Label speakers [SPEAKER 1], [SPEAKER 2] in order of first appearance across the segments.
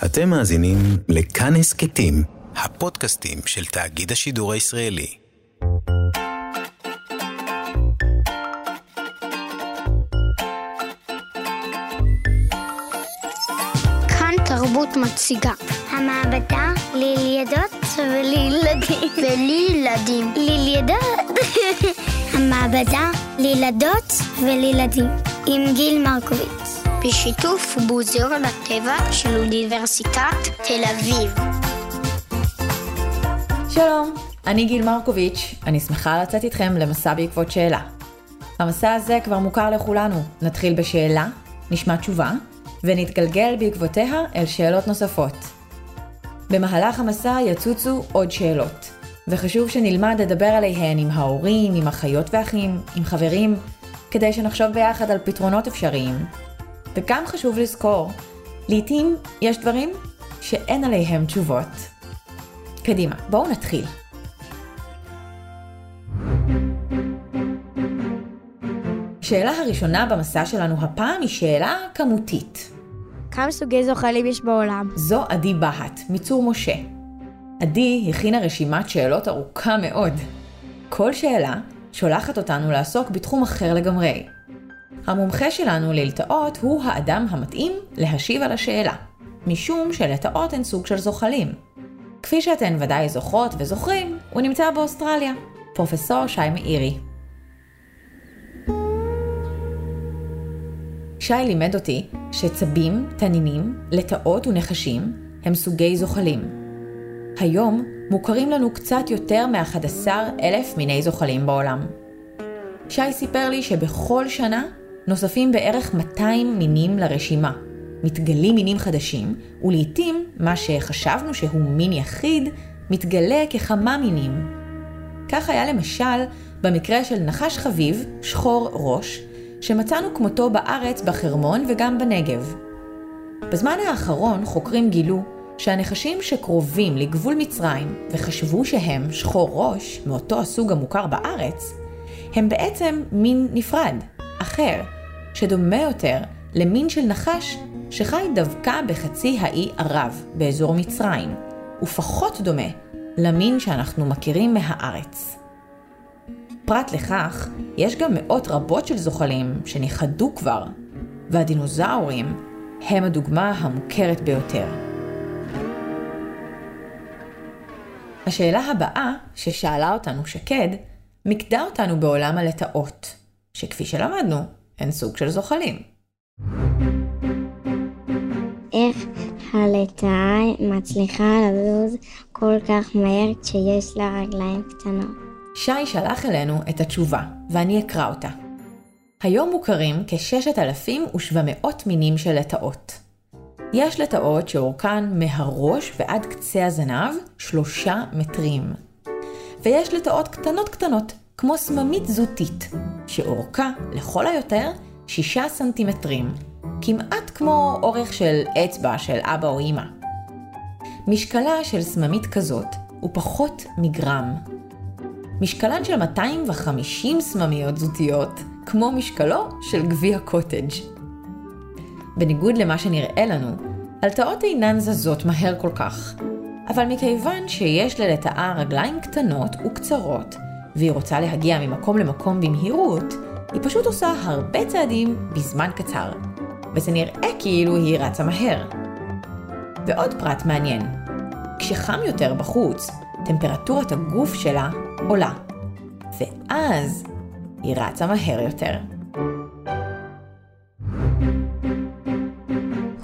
[SPEAKER 1] אתם מאזינים לכאן הסכתים, הפודקאסטים של תאגיד השידור הישראלי.
[SPEAKER 2] כאן תרבות מציגה. המעבדה לילדות ולילדים. ולילדים. לילדות. המעבדה לילדות ולילדים. עם גיל מרקוביץ. בשיתוף מוזיאון הטבע של אוניברסיטת תל אביב.
[SPEAKER 3] שלום, אני גיל מרקוביץ', אני שמחה לצאת איתכם למסע בעקבות שאלה. המסע הזה כבר מוכר לכולנו, נתחיל בשאלה, נשמע תשובה, ונתגלגל בעקבותיה אל שאלות נוספות. במהלך המסע יצוצו עוד שאלות, וחשוב שנלמד לדבר עליהן עם ההורים, עם אחיות ואחים, עם חברים, כדי שנחשוב ביחד על פתרונות אפשריים. וגם חשוב לזכור, לעתים יש דברים שאין עליהם תשובות. קדימה, בואו נתחיל. השאלה הראשונה במסע שלנו הפעם היא שאלה כמותית.
[SPEAKER 2] כמה סוגי זוחלים יש בעולם?
[SPEAKER 3] זו עדי בהט, מצור משה. עדי הכינה רשימת שאלות ארוכה מאוד. כל שאלה שולחת אותנו לעסוק בתחום אחר לגמרי. המומחה שלנו ללטאות הוא האדם המתאים להשיב על השאלה, משום שלטאות הן סוג של זוחלים. כפי שאתן ודאי זוכרות וזוכרים, הוא נמצא באוסטרליה. פרופסור שי מאירי. שי לימד אותי שצבים, תנינים, לטאות ונחשים הם סוגי זוחלים. היום מוכרים לנו קצת יותר מ-11 אלף מיני זוחלים בעולם. שי סיפר לי שבכל שנה נוספים בערך 200 מינים לרשימה. מתגלים מינים חדשים, ולעיתים מה שחשבנו שהוא מין יחיד, מתגלה ככמה מינים. כך היה למשל במקרה של נחש חביב, שחור ראש, שמצאנו כמותו בארץ בחרמון וגם בנגב. בזמן האחרון חוקרים גילו שהנחשים שקרובים לגבול מצרים וחשבו שהם שחור ראש מאותו הסוג המוכר בארץ, הם בעצם מין נפרד, אחר, שדומה יותר למין של נחש שחי דווקא בחצי האי ערב, באזור מצרים, ופחות דומה למין שאנחנו מכירים מהארץ. פרט לכך, יש גם מאות רבות של זוחלים שנכחדו כבר, והדינוזאורים הם הדוגמה המוכרת ביותר. השאלה הבאה ששאלה אותנו שקד, מיקדה אותנו בעולם הלטאות, שכפי שלמדנו, הן סוג של זוחלים.
[SPEAKER 4] איך הלטאה מצליחה לזוז כל כך מהר כשיש לה רגליים קטנות?
[SPEAKER 3] שי שלח אלינו את התשובה, ואני אקרא אותה. היום מוכרים כ-6,700 מינים של לטאות. יש לטאות שאורכן מהראש ועד קצה הזנב שלושה מטרים. ויש לטאות קטנות קטנות, כמו סממית זוטית, שאורכה לכל היותר שישה סנטימטרים, כמעט כמו אורך של אצבע של אבא או אמא. משקלה של סממית כזאת הוא פחות מגרם. משקלן של 250 סממיות זוטיות, כמו משקלו של גביע קוטג'. בניגוד למה שנראה לנו, הלטאות אינן זזות מהר כל כך. אבל מכיוון שיש ללטאה רגליים קטנות וקצרות, והיא רוצה להגיע ממקום למקום במהירות, היא פשוט עושה הרבה צעדים בזמן קצר, וזה נראה כאילו היא רצה מהר. ועוד פרט מעניין, כשחם יותר בחוץ, טמפרטורת הגוף שלה עולה, ואז היא רצה מהר יותר.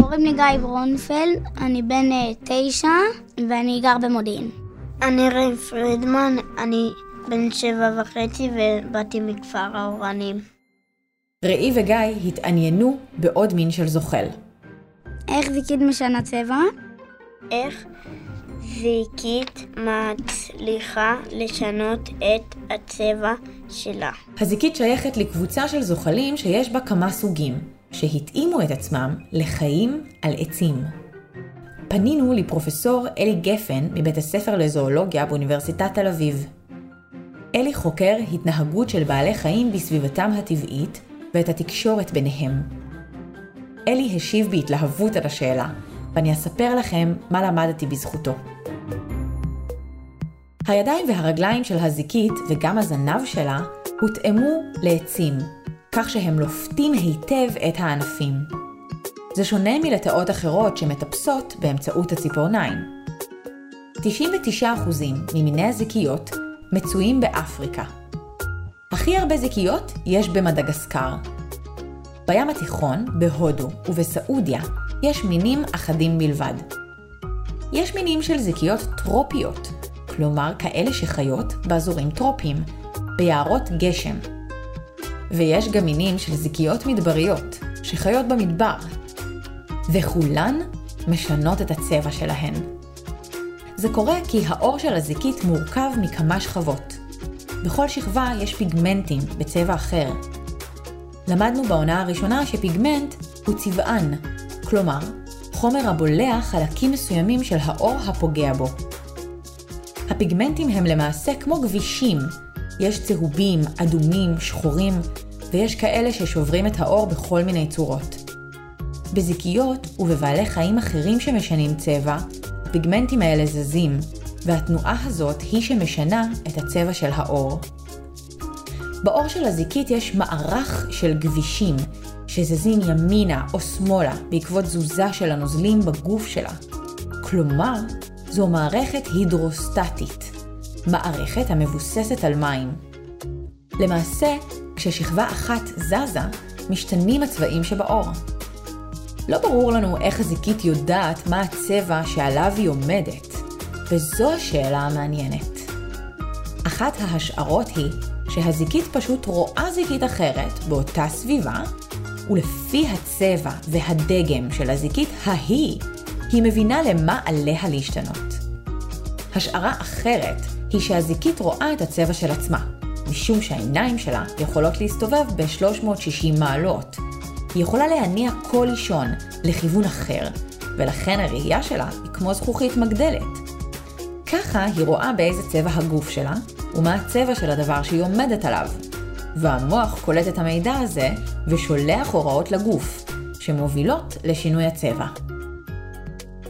[SPEAKER 2] קוראים לי גיא ברונפלד, אני בן אה, תשע ואני גר במודיעין.
[SPEAKER 4] אני ריי פרידמן, אני בן שבע וחצי ובאתי מכפר האורנים.
[SPEAKER 3] ראי וגיא התעניינו בעוד מין של זוחל.
[SPEAKER 2] איך זיקית משנה צבע?
[SPEAKER 4] איך זיקית מצליחה לשנות את הצבע שלה?
[SPEAKER 3] הזיקית שייכת לקבוצה של זוחלים שיש בה כמה סוגים, שהתאימו את עצמם לחיים על עצים. פנינו לפרופסור אלי גפן מבית הספר לזואולוגיה באוניברסיטת תל אביב. אלי חוקר התנהגות של בעלי חיים בסביבתם הטבעית ואת התקשורת ביניהם. אלי השיב בהתלהבות על השאלה, ואני אספר לכם מה למדתי בזכותו. הידיים והרגליים של הזיקית וגם הזנב שלה הותאמו לעצים, כך שהם לופתים היטב את הענפים. זה שונה מלטאות אחרות שמטפסות באמצעות הציפורניים. 99% ממיני הזיקיות מצויים באפריקה. הכי הרבה זיקיות יש במדגסקר. בים התיכון, בהודו ובסעודיה יש מינים אחדים בלבד. יש מינים של זיקיות טרופיות, כלומר כאלה שחיות באזורים טרופיים, ביערות גשם. ויש גם מינים של זיקיות מדבריות, שחיות במדבר, וכולן משנות את הצבע שלהן. זה קורה כי העור של הזיקית מורכב מכמה שכבות. בכל שכבה יש פיגמנטים בצבע אחר. למדנו בעונה הראשונה שפיגמנט הוא צבען, כלומר, חומר הבולע חלקים מסוימים של האור הפוגע בו. הפיגמנטים הם למעשה כמו גבישים, יש צהובים, אדומים, שחורים, ויש כאלה ששוברים את האור בכל מיני צורות. בזיקיות ובבעלי חיים אחרים שמשנים צבע, הפיגמנטים האלה זזים, והתנועה הזאת היא שמשנה את הצבע של האור. בעור של הזיקית יש מערך של גבישים, שזזים ימינה או שמאלה בעקבות תזוזה של הנוזלים בגוף שלה. כלומר, זו מערכת הידרוסטטית, מערכת המבוססת על מים. למעשה, כששכבה אחת זזה, משתנים הצבעים שבעור. לא ברור לנו איך הזיקית יודעת מה הצבע שעליו היא עומדת, וזו השאלה המעניינת. אחת ההשערות היא שהזיקית פשוט רואה זיקית אחרת באותה סביבה, ולפי הצבע והדגם של הזיקית ההיא, היא מבינה למה עליה להשתנות. השערה אחרת היא שהזיקית רואה את הצבע של עצמה, משום שהעיניים שלה יכולות להסתובב ב-360 מעלות, היא יכולה להניע כל לישון לכיוון אחר, ולכן הראייה שלה היא כמו זכוכית מגדלת. ככה היא רואה באיזה צבע הגוף שלה, ומה הצבע של הדבר שהיא עומדת עליו. והמוח קולט את המידע הזה ושולח הוראות לגוף, שמובילות לשינוי הצבע.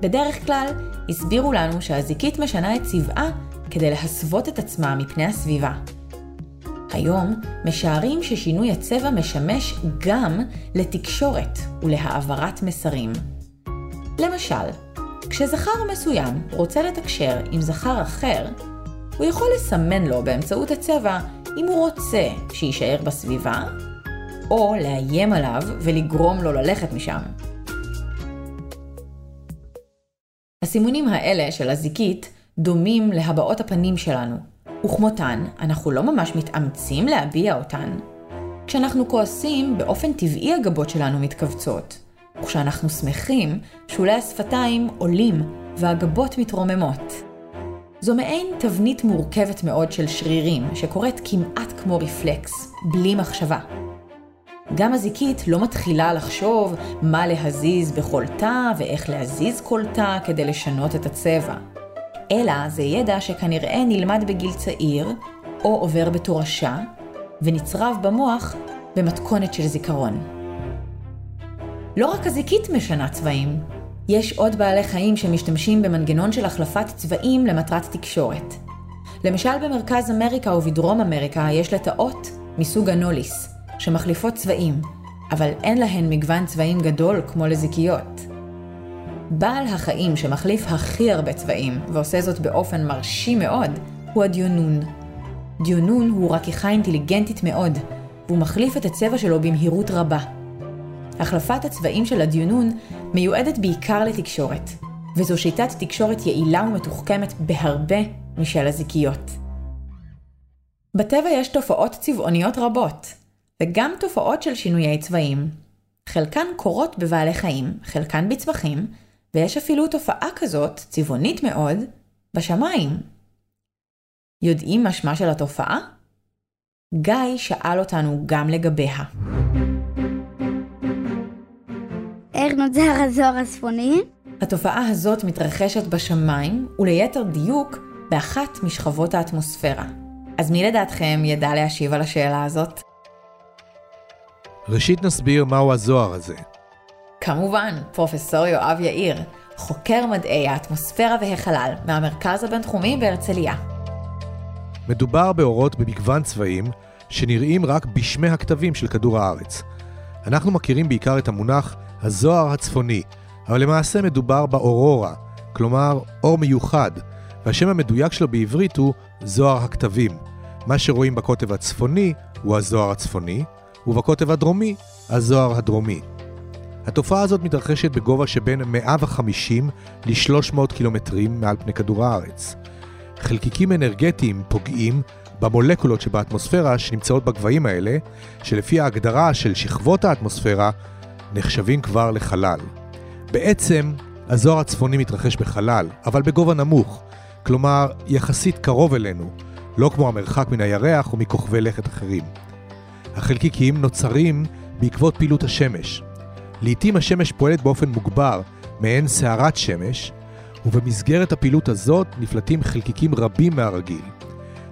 [SPEAKER 3] בדרך כלל, הסבירו לנו שהזיקית משנה את צבעה כדי להסוות את עצמה מפני הסביבה. היום משערים ששינוי הצבע משמש גם לתקשורת ולהעברת מסרים. למשל, כשזכר מסוים רוצה לתקשר עם זכר אחר, הוא יכול לסמן לו באמצעות הצבע אם הוא רוצה שיישאר בסביבה, או לאיים עליו ולגרום לו ללכת משם. הסימונים האלה של הזיקית דומים להבעות הפנים שלנו, וכמותן, אנחנו לא ממש מתאמצים להביע אותן. כשאנחנו כועסים, באופן טבעי הגבות שלנו מתכווצות. וכשאנחנו שמחים, שולי השפתיים עולים והגבות מתרוממות. זו מעין תבנית מורכבת מאוד של שרירים, שקורית כמעט כמו רפלקס, בלי מחשבה. גם הזיקית לא מתחילה לחשוב מה להזיז בכל תא ואיך להזיז כל תא כדי לשנות את הצבע. אלא זה ידע שכנראה נלמד בגיל צעיר, או עובר בתורשה, ונצרב במוח במתכונת של זיכרון. לא רק הזיקית משנה צבעים, יש עוד בעלי חיים שמשתמשים במנגנון של החלפת צבעים למטרת תקשורת. למשל במרכז אמריקה ובדרום אמריקה יש לטאות מסוג הנוליס, שמחליפות צבעים, אבל אין להן מגוון צבעים גדול כמו לזיקיות. בעל החיים שמחליף הכי הרבה צבעים, ועושה זאת באופן מרשים מאוד, הוא הדיונון. דיונון הוא רכיכה אינטליגנטית מאוד, והוא מחליף את הצבע שלו במהירות רבה. החלפת הצבעים של הדיונון מיועדת בעיקר לתקשורת, וזו שיטת תקשורת יעילה ומתוחכמת בהרבה משל הזיקיות. בטבע יש תופעות צבעוניות רבות, וגם תופעות של שינויי צבעים. חלקן קורות בבעלי חיים, חלקן בצמחים, ויש אפילו תופעה כזאת, צבעונית מאוד, בשמיים. יודעים מה שמה של התופעה? גיא שאל אותנו גם לגביה.
[SPEAKER 2] איך נוצר הזוהר הצפוני?
[SPEAKER 3] התופעה הזאת מתרחשת בשמיים, וליתר דיוק, באחת משכבות האטמוספירה. אז מי לדעתכם ידע להשיב על השאלה הזאת?
[SPEAKER 5] ראשית נסביר מהו הזוהר הזה.
[SPEAKER 3] כמובן, פרופסור יואב יאיר. חוקר מדעי האטמוספירה והחלל מהמרכז הבינתחומי בהרצליה.
[SPEAKER 5] מדובר באורות במגוון צבעים שנראים רק בשמי הכתבים של כדור הארץ. אנחנו מכירים בעיקר את המונח הזוהר הצפוני, אבל למעשה מדובר באורורה, כלומר אור מיוחד, והשם המדויק שלו בעברית הוא זוהר הכתבים. מה שרואים בקוטב הצפוני הוא הזוהר הצפוני, ובקוטב הדרומי, הזוהר הדרומי. התופעה הזאת מתרחשת בגובה שבין 150 ל-300 קילומטרים מעל פני כדור הארץ. חלקיקים אנרגטיים פוגעים במולקולות שבאטמוספירה שנמצאות בגבהים האלה, שלפי ההגדרה של שכבות האטמוספירה, נחשבים כבר לחלל. בעצם, הזוהר הצפוני מתרחש בחלל, אבל בגובה נמוך, כלומר, יחסית קרוב אלינו, לא כמו המרחק מן הירח או מכוכבי לכת אחרים. החלקיקים נוצרים בעקבות פעילות השמש. לעתים השמש פועלת באופן מוגבר, מעין סערת שמש, ובמסגרת הפעילות הזאת נפלטים חלקיקים רבים מהרגיל.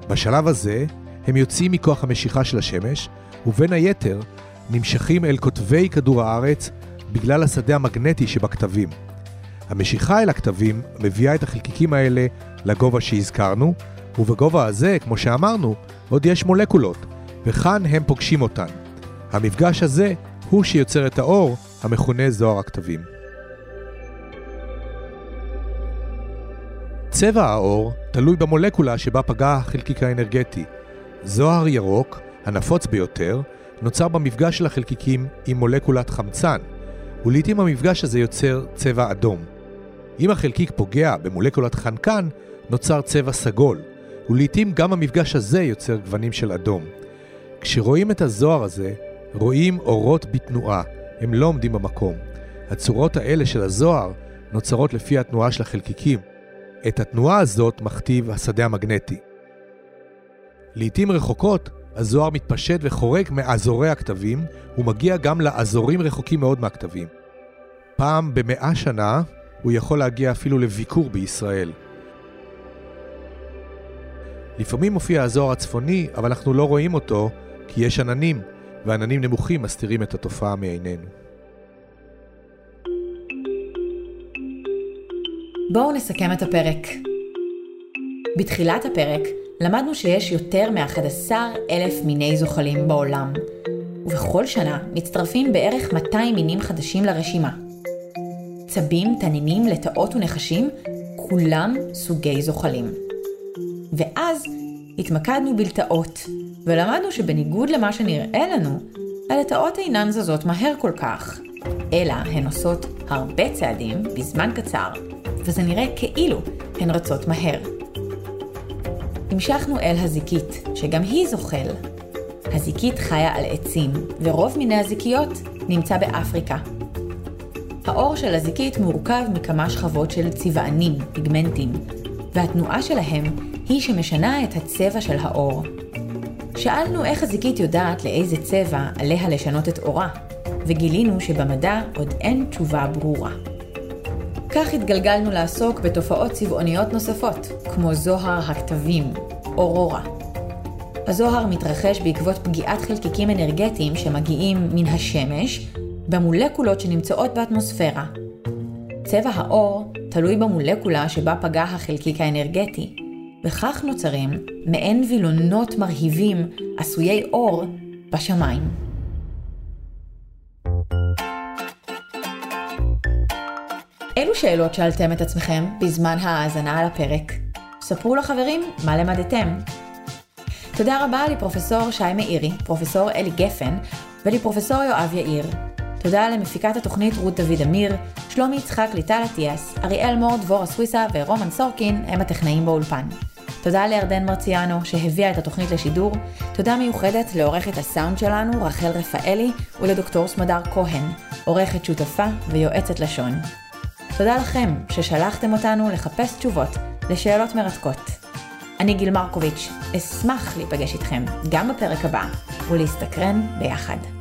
[SPEAKER 5] בשלב הזה הם יוצאים מכוח המשיכה של השמש, ובין היתר נמשכים אל כותבי כדור הארץ בגלל השדה המגנטי שבכתבים. המשיכה אל הכתבים מביאה את החלקיקים האלה לגובה שהזכרנו, ובגובה הזה, כמו שאמרנו, עוד יש מולקולות, וכאן הם פוגשים אותן. המפגש הזה הוא שיוצר את האור המכונה זוהר הכתבים. צבע האור תלוי במולקולה שבה פגע החלקיק האנרגטי. זוהר ירוק, הנפוץ ביותר, נוצר במפגש של החלקיקים עם מולקולת חמצן, ולעיתים המפגש הזה יוצר צבע אדום. אם החלקיק פוגע במולקולת חנקן, נוצר צבע סגול, ולעיתים גם המפגש הזה יוצר גוונים של אדום. כשרואים את הזוהר הזה, רואים אורות בתנועה, הם לא עומדים במקום. הצורות האלה של הזוהר נוצרות לפי התנועה של החלקיקים. את התנועה הזאת מכתיב השדה המגנטי. לעתים רחוקות, הזוהר מתפשט וחורק מאזורי הכתבים, ומגיע גם לאזורים רחוקים מאוד מהכתבים. פעם במאה שנה, הוא יכול להגיע אפילו לביקור בישראל. לפעמים מופיע הזוהר הצפוני, אבל אנחנו לא רואים אותו, כי יש עננים, ועננים נמוכים מסתירים את התופעה מעינינו.
[SPEAKER 3] בואו נסכם את הפרק. בתחילת הפרק למדנו שיש יותר מ-11 אלף מיני זוחלים בעולם, ובכל שנה מצטרפים בערך 200 מינים חדשים לרשימה. צבים, תנינים, לטאות ונחשים, כולם סוגי זוחלים. ואז התמקדנו בלטאות, ולמדנו שבניגוד למה שנראה לנו, הלטאות אינן זזות מהר כל כך, אלא הן עושות הרבה צעדים בזמן קצר, וזה נראה כאילו הן רצות מהר. המשכנו אל הזיקית, שגם היא זוחל. הזיקית חיה על עצים, ורוב מיני הזיקיות נמצא באפריקה. העור של הזיקית מורכב מכמה שכבות של צבענים, פיגמנטים, והתנועה שלהם היא שמשנה את הצבע של העור. שאלנו איך הזיקית יודעת לאיזה צבע עליה לשנות את אורה, וגילינו שבמדע עוד אין תשובה ברורה. כך התגלגלנו לעסוק בתופעות צבעוניות נוספות, כמו זוהר הכתבים, אורורה. הזוהר מתרחש בעקבות פגיעת חלקיקים אנרגטיים שמגיעים מן השמש במולקולות שנמצאות באטמוספירה. צבע האור תלוי במולקולה שבה פגע החלקיק האנרגטי, וכך נוצרים מעין וילונות מרהיבים עשויי אור בשמיים. אילו שאלות שאלתם את עצמכם בזמן ההאזנה על הפרק? ספרו לחברים מה למדתם. תודה רבה לפרופסור שי מאירי, פרופסור אלי גפן ולפרופסור יואב יאיר. תודה למפיקת התוכנית רות דוד אמיר, שלומי יצחק ליטל אטיאס, אריאל מור, דבורה סוויסה ורומן סורקין הם הטכנאים באולפן. תודה לירדן מרציאנו שהביאה את התוכנית לשידור. תודה מיוחדת לעורכת הסאונד שלנו, רחל רפאלי, ולדוקטור סמדר כהן, עורכת שותפה ויועצת לשון. תודה לכם ששלחתם אותנו לחפש תשובות לשאלות מרתקות. אני גיל מרקוביץ', אשמח להיפגש איתכם גם בפרק הבא ולהסתקרן ביחד.